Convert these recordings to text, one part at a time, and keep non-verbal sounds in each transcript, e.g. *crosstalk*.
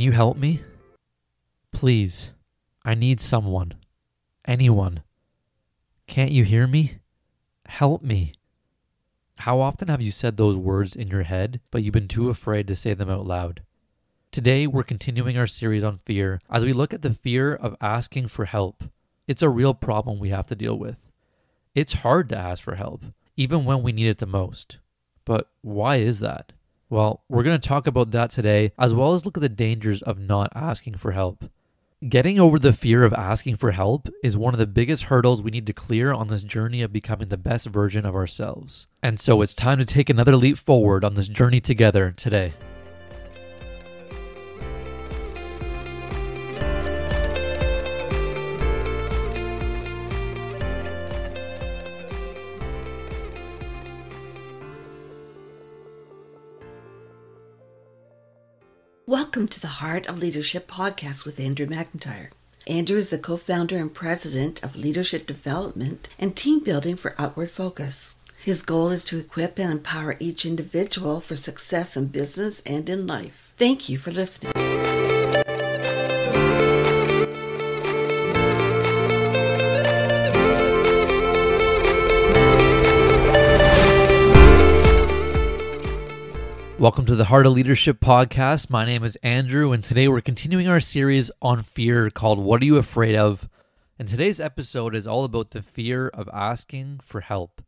you help me? Please, I need someone. Anyone. Can't you hear me? Help me. How often have you said those words in your head, but you've been too afraid to say them out loud? Today, we're continuing our series on fear as we look at the fear of asking for help. It's a real problem we have to deal with. It's hard to ask for help, even when we need it the most. But why is that? Well, we're going to talk about that today, as well as look at the dangers of not asking for help. Getting over the fear of asking for help is one of the biggest hurdles we need to clear on this journey of becoming the best version of ourselves. And so it's time to take another leap forward on this journey together today. Heart of Leadership podcast with Andrew McIntyre. Andrew is the co founder and president of Leadership Development and Team Building for Upward Focus. His goal is to equip and empower each individual for success in business and in life. Thank you for listening. Welcome to the Heart of Leadership podcast. My name is Andrew, and today we're continuing our series on fear called What Are You Afraid of? And today's episode is all about the fear of asking for help.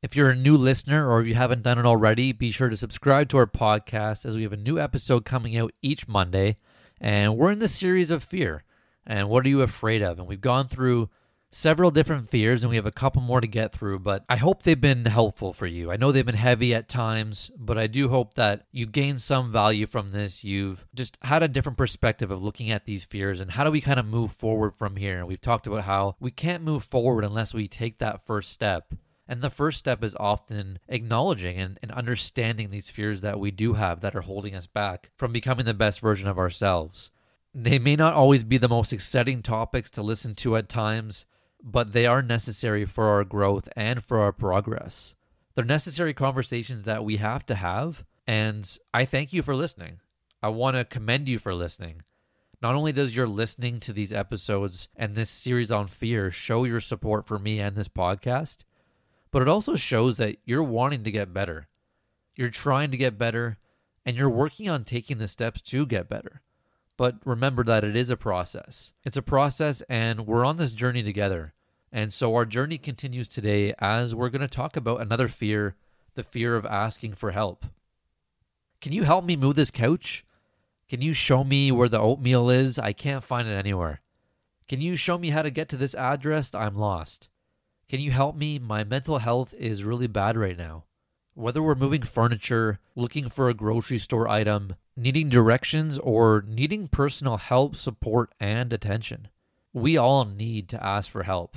If you're a new listener or if you haven't done it already, be sure to subscribe to our podcast as we have a new episode coming out each Monday. And we're in the series of fear. And what are you afraid of? And we've gone through several different fears and we have a couple more to get through, but I hope they've been helpful for you. I know they've been heavy at times, but I do hope that you gain some value from this. You've just had a different perspective of looking at these fears and how do we kind of move forward from here. And we've talked about how we can't move forward unless we take that first step. And the first step is often acknowledging and, and, understanding these fears that we do have that are holding us back from becoming the best version of ourselves. They may not always be the most exciting topics to listen to at times, but they are necessary for our growth and for our progress. They're necessary conversations that we have to have. And I thank you for listening. I want to commend you for listening. Not only does your listening to these episodes and this series on fear show your support for me and this podcast, but it also shows that you're wanting to get better. You're trying to get better and you're working on taking the steps to get better. But remember that it is a process. It's a process, and we're on this journey together. And so our journey continues today as we're going to talk about another fear the fear of asking for help. Can you help me move this couch? Can you show me where the oatmeal is? I can't find it anywhere. Can you show me how to get to this address? I'm lost. Can you help me? My mental health is really bad right now. Whether we're moving furniture, looking for a grocery store item, needing directions, or needing personal help, support, and attention, we all need to ask for help.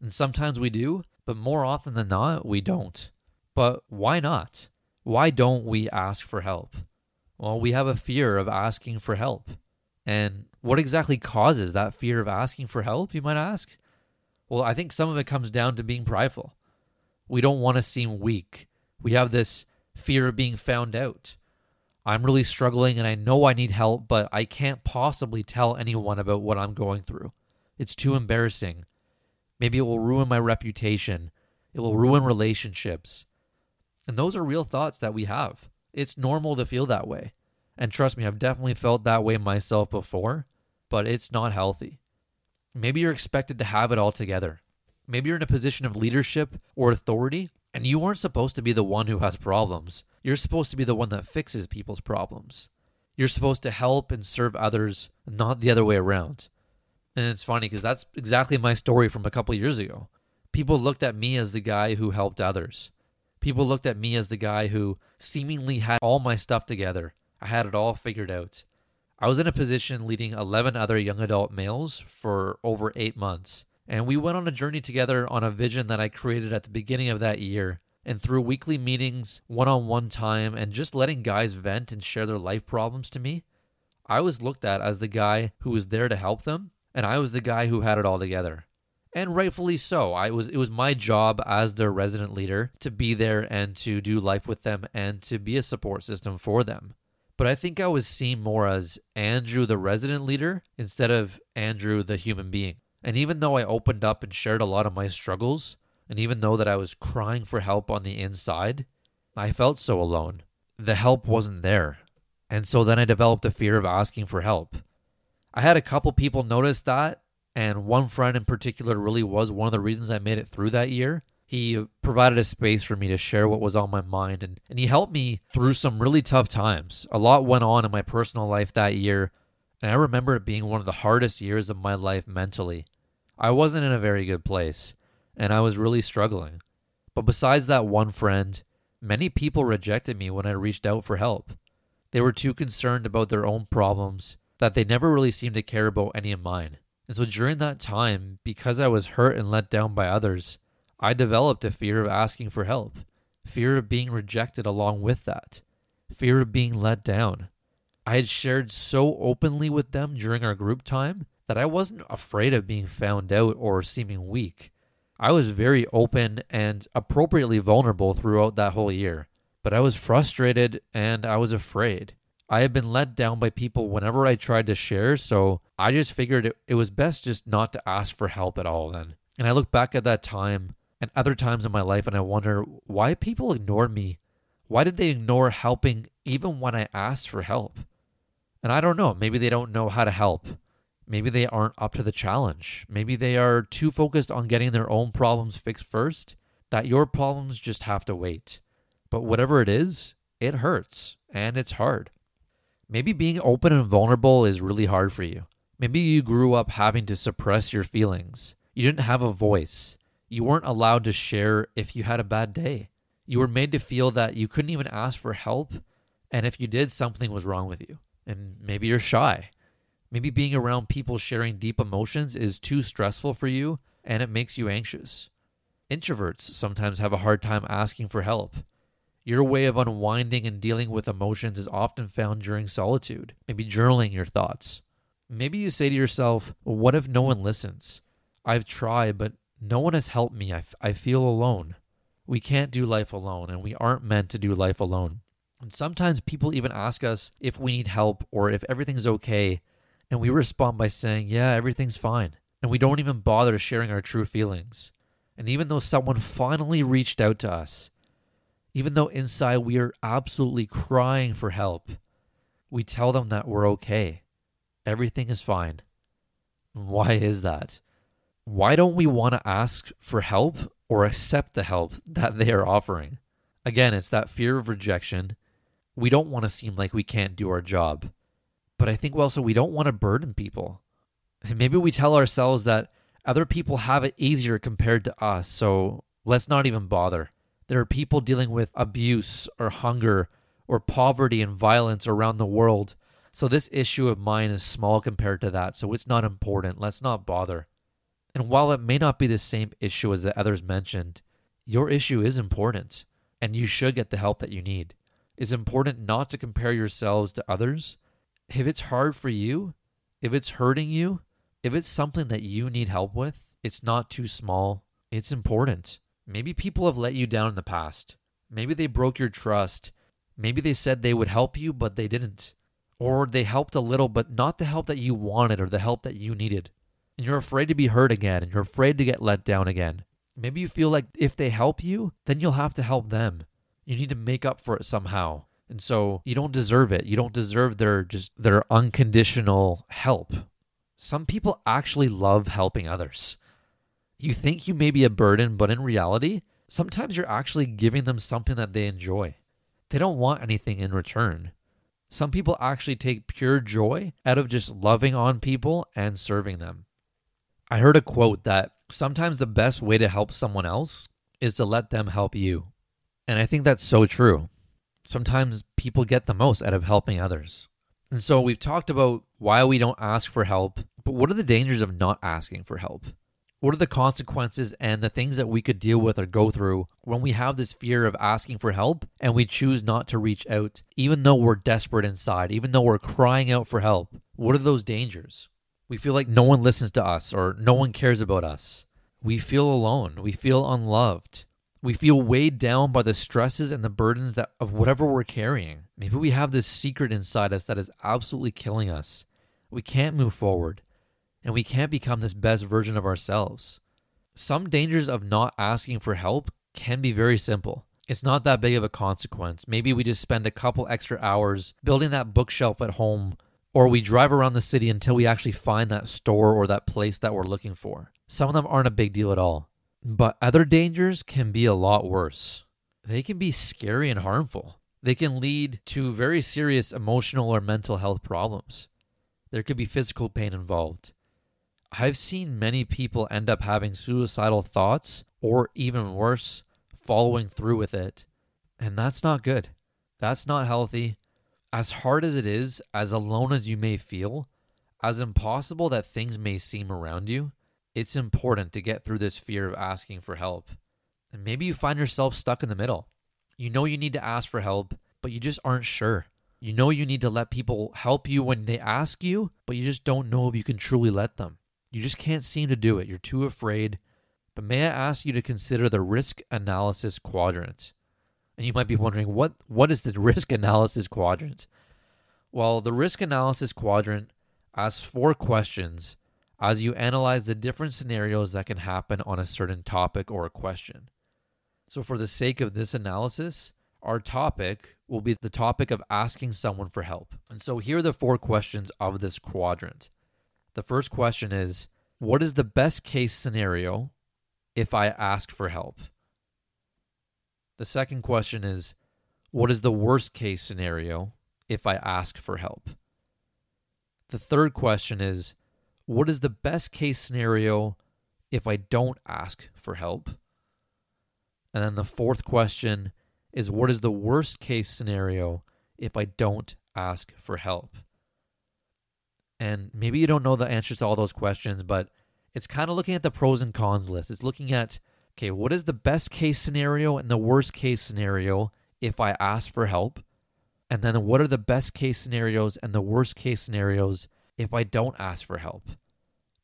And sometimes we do, but more often than not, we don't. But why not? Why don't we ask for help? Well, we have a fear of asking for help. And what exactly causes that fear of asking for help, you might ask? Well, I think some of it comes down to being prideful. We don't want to seem weak. We have this fear of being found out. I'm really struggling and I know I need help, but I can't possibly tell anyone about what I'm going through. It's too embarrassing. Maybe it will ruin my reputation. It will ruin relationships. And those are real thoughts that we have. It's normal to feel that way. And trust me, I've definitely felt that way myself before, but it's not healthy. Maybe you're expected to have it all together. Maybe you're in a position of leadership or authority and you aren't supposed to be the one who has problems. You're supposed to be the one that fixes people's problems. You're supposed to help and serve others, not the other way around. And it's funny because that's exactly my story from a couple years ago. People looked at me as the guy who helped others. People looked at me as the guy who seemingly had all my stuff together. I had it all figured out. I was in a position leading 11 other young adult males for over eight months. And we went on a journey together on a vision that I created at the beginning of that year. And through weekly meetings, one on one time, and just letting guys vent and share their life problems to me, I was looked at as the guy who was there to help them, and I was the guy who had it all together. And rightfully so. I was it was my job as their resident leader to be there and to do life with them and to be a support system for them. but I think I was seen more as Andrew, the resident leader, instead of Andrew, the human being. And even though I opened up and shared a lot of my struggles, and even though that I was crying for help on the inside, I felt so alone. The help wasn't there. And so then I developed a fear of asking for help. I had a couple people notice that, and one friend in particular really was one of the reasons I made it through that year. He provided a space for me to share what was on my mind, and, and he helped me through some really tough times. A lot went on in my personal life that year, and I remember it being one of the hardest years of my life mentally. I wasn't in a very good place, and I was really struggling. But besides that one friend, many people rejected me when I reached out for help. They were too concerned about their own problems that they never really seemed to care about any of mine. And so during that time, because I was hurt and let down by others, I developed a fear of asking for help, fear of being rejected along with that, fear of being let down. I had shared so openly with them during our group time that I wasn't afraid of being found out or seeming weak. I was very open and appropriately vulnerable throughout that whole year, but I was frustrated and I was afraid. I had been let down by people whenever I tried to share, so I just figured it, it was best just not to ask for help at all then. And I look back at that time and other times in my life and I wonder why people ignored me. Why did they ignore helping even when I asked for help? And I don't know, maybe they don't know how to help. Maybe they aren't up to the challenge. Maybe they are too focused on getting their own problems fixed first that your problems just have to wait. But whatever it is, it hurts and it's hard. Maybe being open and vulnerable is really hard for you. Maybe you grew up having to suppress your feelings. You didn't have a voice. You weren't allowed to share if you had a bad day. You were made to feel that you couldn't even ask for help, and if you did, something was wrong with you. And maybe you're shy. Maybe being around people sharing deep emotions is too stressful for you and it makes you anxious. Introverts sometimes have a hard time asking for help. Your way of unwinding and dealing with emotions is often found during solitude, maybe journaling your thoughts. Maybe you say to yourself, What if no one listens? I've tried, but no one has helped me. I, f- I feel alone. We can't do life alone, and we aren't meant to do life alone. And sometimes people even ask us if we need help or if everything's okay, and we respond by saying, Yeah, everything's fine. And we don't even bother sharing our true feelings. And even though someone finally reached out to us, even though inside we are absolutely crying for help, we tell them that we're okay. Everything is fine. Why is that? Why don't we want to ask for help or accept the help that they are offering? Again, it's that fear of rejection. We don't want to seem like we can't do our job. But I think also we don't want to burden people. Maybe we tell ourselves that other people have it easier compared to us, so let's not even bother. There are people dealing with abuse or hunger or poverty and violence around the world. So this issue of mine is small compared to that, so it's not important. Let's not bother. And while it may not be the same issue as the others mentioned, your issue is important, and you should get the help that you need. It's important not to compare yourselves to others. If it's hard for you, if it's hurting you, if it's something that you need help with, it's not too small. It's important. Maybe people have let you down in the past. Maybe they broke your trust. Maybe they said they would help you, but they didn't. Or they helped a little, but not the help that you wanted or the help that you needed. And you're afraid to be hurt again, and you're afraid to get let down again. Maybe you feel like if they help you, then you'll have to help them. You need to make up for it somehow. And so you don't deserve it. You don't deserve their just their unconditional help. Some people actually love helping others. You think you may be a burden, but in reality, sometimes you're actually giving them something that they enjoy. They don't want anything in return. Some people actually take pure joy out of just loving on people and serving them. I heard a quote that sometimes the best way to help someone else is to let them help you. And I think that's so true. Sometimes people get the most out of helping others. And so we've talked about why we don't ask for help, but what are the dangers of not asking for help? What are the consequences and the things that we could deal with or go through when we have this fear of asking for help and we choose not to reach out, even though we're desperate inside, even though we're crying out for help? What are those dangers? We feel like no one listens to us or no one cares about us. We feel alone. We feel unloved. We feel weighed down by the stresses and the burdens that of whatever we're carrying. Maybe we have this secret inside us that is absolutely killing us. We can't move forward and we can't become this best version of ourselves. Some dangers of not asking for help can be very simple. It's not that big of a consequence. Maybe we just spend a couple extra hours building that bookshelf at home, or we drive around the city until we actually find that store or that place that we're looking for. Some of them aren't a big deal at all. But other dangers can be a lot worse. They can be scary and harmful. They can lead to very serious emotional or mental health problems. There could be physical pain involved. I've seen many people end up having suicidal thoughts or even worse, following through with it. And that's not good. That's not healthy. As hard as it is, as alone as you may feel, as impossible that things may seem around you, it's important to get through this fear of asking for help. And maybe you find yourself stuck in the middle. You know you need to ask for help, but you just aren't sure. You know you need to let people help you when they ask you, but you just don't know if you can truly let them. You just can't seem to do it. You're too afraid. But may I ask you to consider the risk analysis quadrant? And you might be wondering what what is the risk analysis quadrant? Well, the risk analysis quadrant asks four questions as you analyze the different scenarios that can happen on a certain topic or a question. So for the sake of this analysis, our topic will be the topic of asking someone for help. And so here are the four questions of this quadrant. The first question is What is the best case scenario if I ask for help? The second question is What is the worst case scenario if I ask for help? The third question is What is the best case scenario if I don't ask for help? And then the fourth question is What is the worst case scenario if I don't ask for help? And maybe you don't know the answers to all those questions, but it's kind of looking at the pros and cons list. It's looking at, okay, what is the best case scenario and the worst case scenario if I ask for help? And then what are the best case scenarios and the worst case scenarios if I don't ask for help?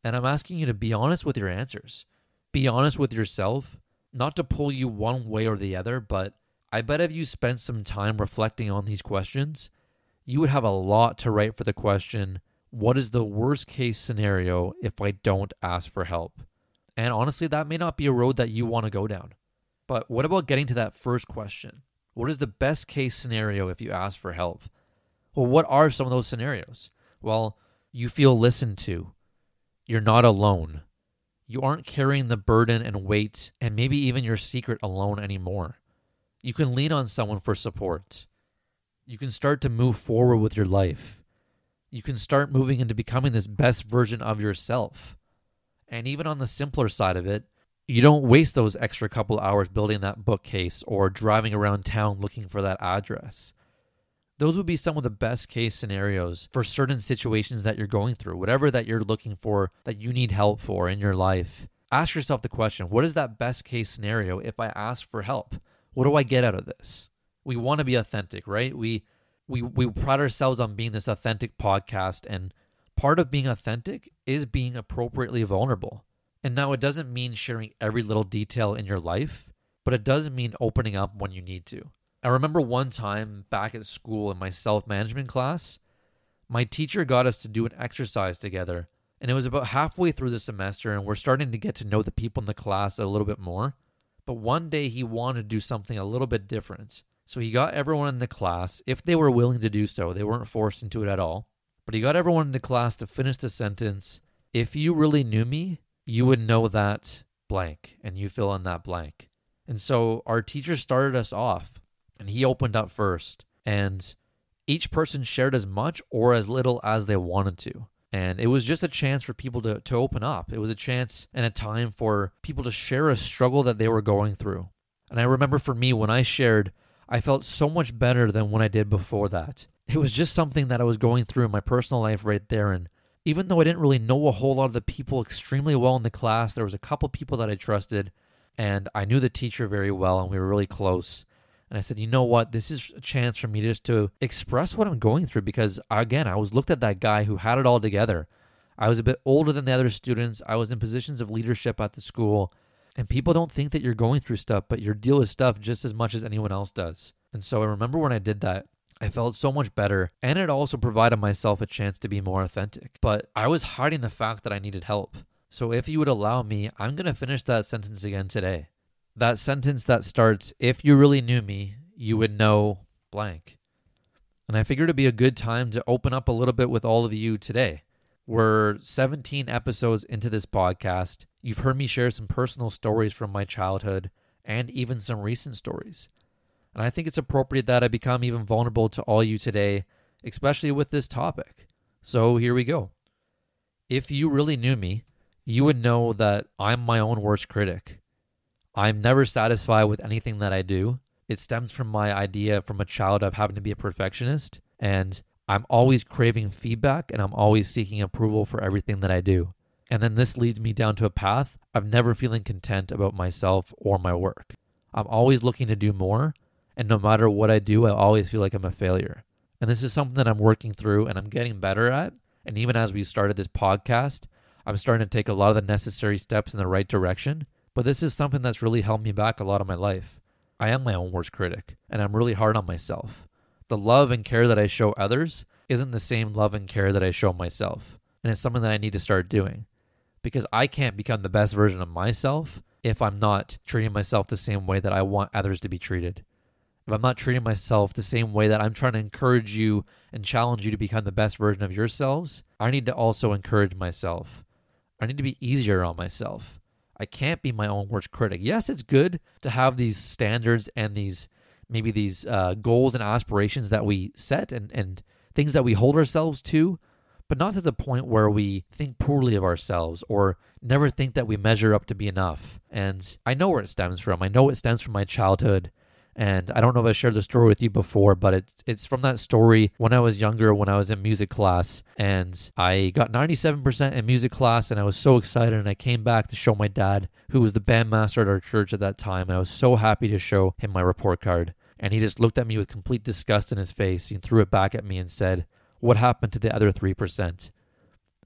And I'm asking you to be honest with your answers. Be honest with yourself, not to pull you one way or the other, but I bet if you spent some time reflecting on these questions, you would have a lot to write for the question what is the worst case scenario if I don't ask for help? And honestly, that may not be a road that you want to go down. But what about getting to that first question? What is the best case scenario if you ask for help? Well, what are some of those scenarios? Well, you feel listened to. You're not alone. You aren't carrying the burden and weight and maybe even your secret alone anymore. You can lean on someone for support. You can start to move forward with your life you can start moving into becoming this best version of yourself. And even on the simpler side of it, you don't waste those extra couple hours building that bookcase or driving around town looking for that address. Those would be some of the best case scenarios for certain situations that you're going through, whatever that you're looking for that you need help for in your life. Ask yourself the question what is that best case scenario if I ask for help? What do I get out of this? We want to be authentic, right? We we we pride ourselves on being this authentic podcast and part of being authentic is being appropriately vulnerable. And now it doesn't mean sharing every little detail in your life, but it does mean opening up when you need to. I remember one time back at school in my self-management class, my teacher got us to do an exercise together. And it was about halfway through the semester, and we're starting to get to know the people in the class a little bit more. But one day he wanted to do something a little bit different. So he got everyone in the class, if they were willing to do so, they weren't forced into it at all. But he got everyone in the class to finish the sentence If you really knew me, you would know that blank, and you fill in that blank. And so our teacher started us off, and he opened up first. And each person shared as much or as little as they wanted to. And it was just a chance for people to, to open up. It was a chance and a time for people to share a struggle that they were going through. And I remember for me, when I shared I felt so much better than when I did before that. It was just something that I was going through in my personal life right there. And even though I didn't really know a whole lot of the people extremely well in the class, there was a couple people that I trusted and I knew the teacher very well and we were really close. And I said, you know what? This is a chance for me just to express what I'm going through because, again, I was looked at that guy who had it all together. I was a bit older than the other students. I was in positions of leadership at the school. And people don't think that you're going through stuff, but you deal with stuff just as much as anyone else does. And so I remember when I did that, I felt so much better, and it also provided myself a chance to be more authentic. But I was hiding the fact that I needed help. So if you would allow me, I'm going to finish that sentence again today. That sentence that starts, If you really knew me, you would know blank. And I figured it'd be a good time to open up a little bit with all of you today. We're 17 episodes into this podcast. You've heard me share some personal stories from my childhood and even some recent stories. And I think it's appropriate that I become even vulnerable to all you today, especially with this topic. So here we go. If you really knew me, you would know that I'm my own worst critic. I'm never satisfied with anything that I do. It stems from my idea from a child of having to be a perfectionist, and I'm always craving feedback and I'm always seeking approval for everything that I do. And then this leads me down to a path of never feeling content about myself or my work. I'm always looking to do more, and no matter what I do, I always feel like I'm a failure. And this is something that I'm working through and I'm getting better at. And even as we started this podcast, I'm starting to take a lot of the necessary steps in the right direction. But this is something that's really held me back a lot of my life. I am my own worst critic, and I'm really hard on myself. The love and care that I show others isn't the same love and care that I show myself. And it's something that I need to start doing because I can't become the best version of myself if I'm not treating myself the same way that I want others to be treated if I'm not treating myself the same way that I'm trying to encourage you and challenge you to become the best version of yourselves, I need to also encourage myself. I need to be easier on myself. I can't be my own worst critic. Yes, it's good to have these standards and these maybe these uh, goals and aspirations that we set and, and things that we hold ourselves to, but not to the point where we think poorly of ourselves or never think that we measure up to be enough. And I know where it stems from. I know it stems from my childhood and I don't know if I shared the story with you before, but it's it's from that story when I was younger, when I was in music class, and I got 97% in music class, and I was so excited, and I came back to show my dad, who was the bandmaster at our church at that time, and I was so happy to show him my report card, and he just looked at me with complete disgust in his face. and threw it back at me and said, "What happened to the other three percent?"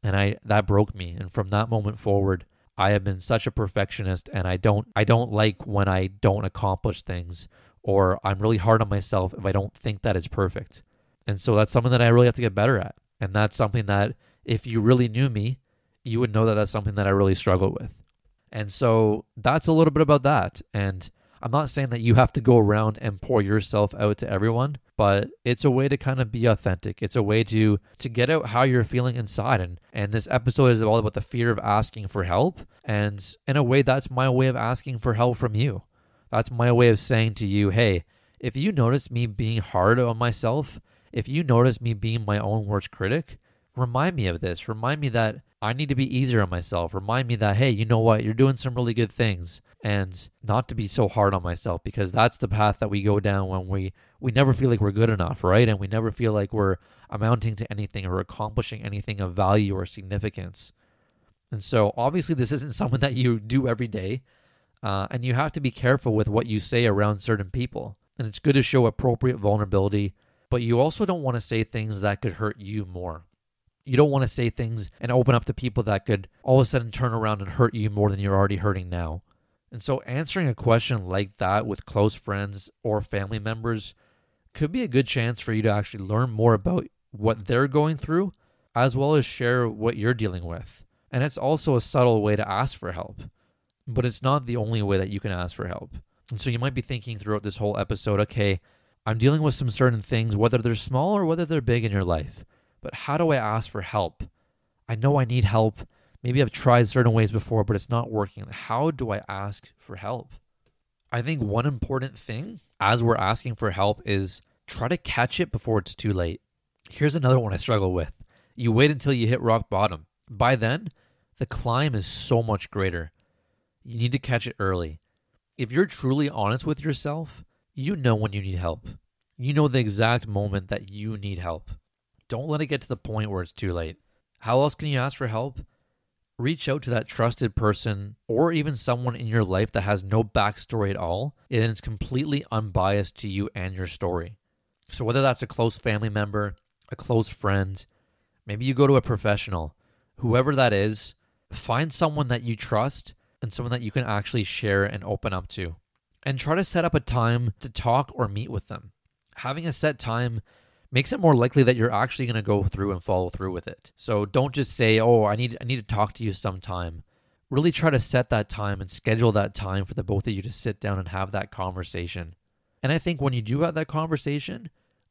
And I that broke me, and from that moment forward. I have been such a perfectionist and I don't I don't like when I don't accomplish things or I'm really hard on myself if I don't think that it's perfect. And so that's something that I really have to get better at. And that's something that if you really knew me, you would know that that's something that I really struggle with. And so that's a little bit about that. And I'm not saying that you have to go around and pour yourself out to everyone, but it's a way to kind of be authentic. It's a way to to get out how you're feeling inside. And and this episode is all about the fear of asking for help. And in a way, that's my way of asking for help from you. That's my way of saying to you, hey, if you notice me being hard on myself, if you notice me being my own worst critic, remind me of this. Remind me that I need to be easier on myself. Remind me that, hey, you know what? You're doing some really good things and not to be so hard on myself because that's the path that we go down when we we never feel like we're good enough, right? And we never feel like we're amounting to anything or accomplishing anything of value or significance. And so obviously this isn't something that you do every day. Uh, and you have to be careful with what you say around certain people. And it's good to show appropriate vulnerability, but you also don't want to say things that could hurt you more. You don't want to say things and open up to people that could all of a sudden turn around and hurt you more than you're already hurting now. And so, answering a question like that with close friends or family members could be a good chance for you to actually learn more about what they're going through, as well as share what you're dealing with. And it's also a subtle way to ask for help but it's not the only way that you can ask for help. And so you might be thinking throughout this whole episode, okay, I'm dealing with some certain things, whether they're small or whether they're big in your life, but how do I ask for help? I know I need help. Maybe I've tried certain ways before, but it's not working. How do I ask for help? I think one important thing as we're asking for help is try to catch it before it's too late. Here's another one I struggle with. You wait until you hit rock bottom. By then, the climb is so much greater. You need to catch it early. If you're truly honest with yourself, you know when you need help. You know the exact moment that you need help. Don't let it get to the point where it's too late. How else can you ask for help? Reach out to that trusted person or even someone in your life that has no backstory at all and is completely unbiased to you and your story. So, whether that's a close family member, a close friend, maybe you go to a professional, whoever that is, find someone that you trust and someone that you can actually share and open up to. And try to set up a time to talk or meet with them. Having a set time makes it more likely that you're actually going to go through and follow through with it. So don't just say, "Oh, I need I need to talk to you sometime." Really try to set that time and schedule that time for the both of you to sit down and have that conversation. And I think when you do have that conversation,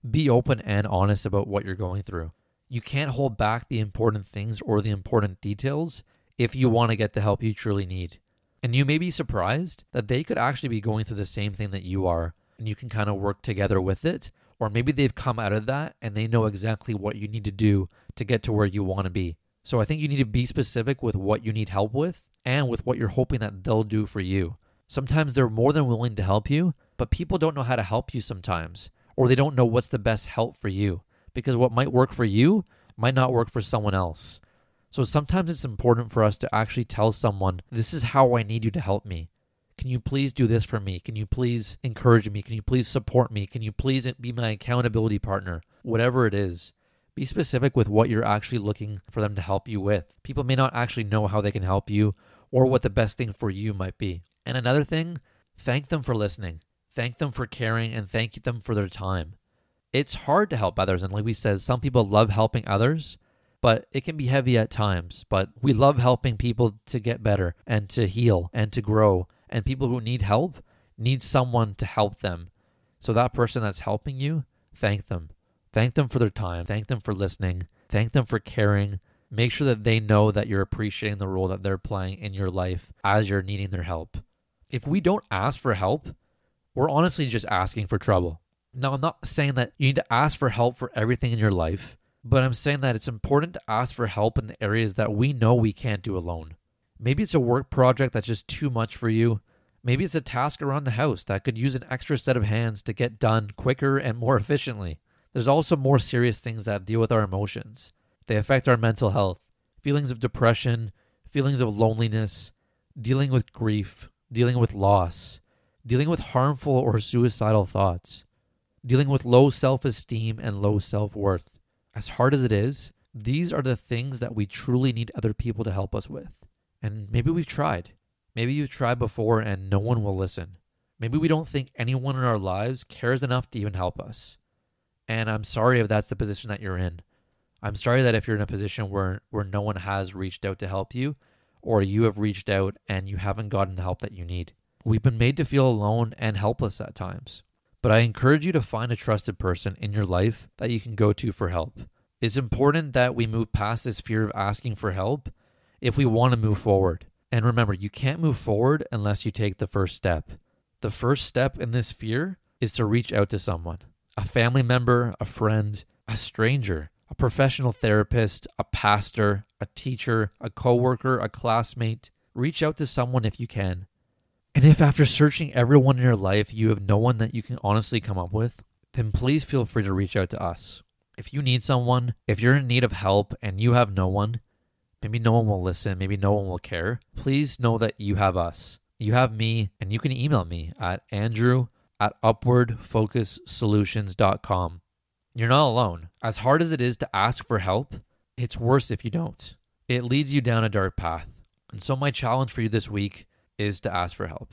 be open and honest about what you're going through. You can't hold back the important things or the important details if you want to get the help you truly need. And you may be surprised that they could actually be going through the same thing that you are, and you can kind of work together with it. Or maybe they've come out of that and they know exactly what you need to do to get to where you want to be. So I think you need to be specific with what you need help with and with what you're hoping that they'll do for you. Sometimes they're more than willing to help you, but people don't know how to help you sometimes, or they don't know what's the best help for you because what might work for you might not work for someone else. So sometimes it's important for us to actually tell someone, This is how I need you to help me. Can you please do this for me? Can you please encourage me? Can you please support me? Can you please be my accountability partner? Whatever it is. Be specific with what you're actually looking for them to help you with. People may not actually know how they can help you or what the best thing for you might be. And another thing, thank them for listening. Thank them for caring and thank them for their time. It's hard to help others. And like we said, some people love helping others, but it can be heavy at times. But we love helping people to get better and to heal and to grow. And people who need help need someone to help them. So that person that's helping you, thank them. Thank them for their time. Thank them for listening. Thank them for caring. Make sure that they know that you're appreciating the role that they're playing in your life as you're needing their help. If we don't ask for help, we're honestly just asking for trouble. Now, I'm not saying that you need to ask for help for everything in your life, but I'm saying that it's important to ask for help in the areas that we know we can't do alone. Maybe it's a work project that's just too much for you. Maybe it's a task around the house that could use an extra set of hands to get done quicker and more efficiently. There's also more serious things that deal with our emotions. They affect our mental health, feelings of depression, feelings of loneliness, dealing with grief, dealing with loss, dealing with harmful or suicidal thoughts, dealing with low self esteem and low self worth. As hard as it is, these are the things that we truly need other people to help us with. And maybe we've tried. Maybe you've tried before and no one will listen. Maybe we don't think anyone in our lives cares enough to even help us. And I'm sorry if that's the position that you're in. I'm sorry that if you're in a position where, where no one has reached out to help you, or you have reached out and you haven't gotten the help that you need. We've been made to feel alone and helpless at times. But I encourage you to find a trusted person in your life that you can go to for help. It's important that we move past this fear of asking for help if we want to move forward. And remember, you can't move forward unless you take the first step. The first step in this fear is to reach out to someone a family member, a friend, a stranger, a professional therapist, a pastor, a teacher, a coworker, a classmate. Reach out to someone if you can. And if after searching everyone in your life you have no one that you can honestly come up with, then please feel free to reach out to us. If you need someone, if you're in need of help and you have no one, maybe no one will listen, maybe no one will care, please know that you have us. You have me, and you can email me at andrew at upwardfocussolutions.com. You're not alone. As hard as it is to ask for help, it's worse if you don't. It leads you down a dark path. And so, my challenge for you this week is to ask for help.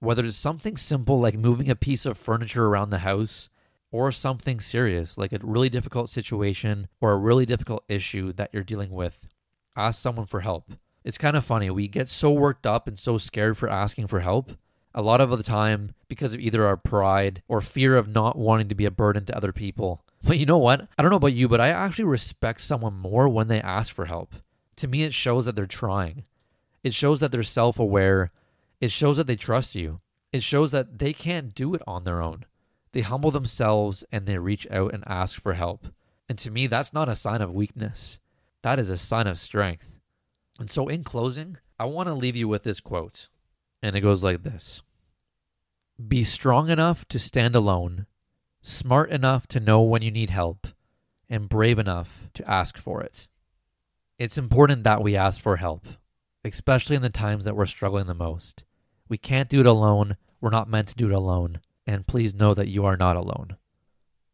Whether it's something simple like moving a piece of furniture around the house, or something serious like a really difficult situation or a really difficult issue that you're dealing with, ask someone for help. It's kind of funny. We get so worked up and so scared for asking for help. A lot of the time, because of either our pride or fear of not wanting to be a burden to other people. But you know what? I don't know about you, but I actually respect someone more when they ask for help. To me, it shows that they're trying. It shows that they're self aware it shows that they trust you. It shows that they can't do it on their own. They humble themselves and they reach out and ask for help. And to me, that's not a sign of weakness. That is a sign of strength. And so, in closing, I want to leave you with this quote. And it goes like this Be strong enough to stand alone, smart enough to know when you need help, and brave enough to ask for it. It's important that we ask for help, especially in the times that we're struggling the most. We can't do it alone. We're not meant to do it alone. And please know that you are not alone.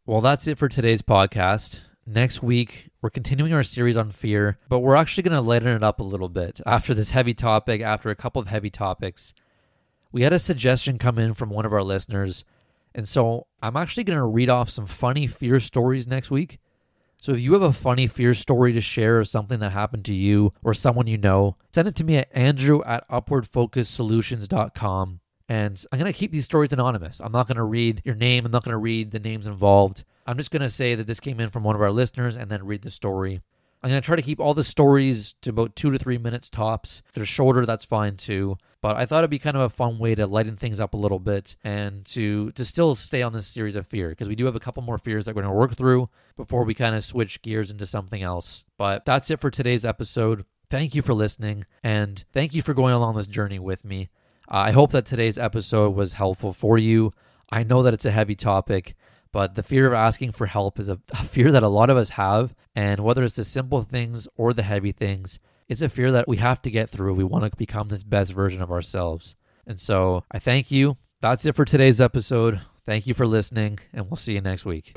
Well, that's it for today's podcast. next week we're continuing our series on fear, but we're actually going to lighten it up a little bit after this heavy topic, after a couple of heavy topics. We had a suggestion come in from one of our listeners, and so I'm actually going to read off some funny fear stories next week. So if you have a funny fear story to share or something that happened to you or someone you know, send it to me at andrew at upwardfocussolutions.com. And I'm going to keep these stories anonymous. I'm not going to read your name. I'm not going to read the names involved. I'm just going to say that this came in from one of our listeners and then read the story. I'm going to try to keep all the stories to about two to three minutes tops. If they're shorter, that's fine too. But I thought it'd be kind of a fun way to lighten things up a little bit and to to still stay on this series of fear because we do have a couple more fears that we're going to work through before we kind of switch gears into something else. But that's it for today's episode. Thank you for listening and thank you for going along this journey with me. Uh, I hope that today's episode was helpful for you. I know that it's a heavy topic, but the fear of asking for help is a, *laughs* a fear that a lot of us have. And whether it's the simple things or the heavy things, it's a fear that we have to get through. We want to become this best version of ourselves. And so I thank you. That's it for today's episode. Thank you for listening, and we'll see you next week.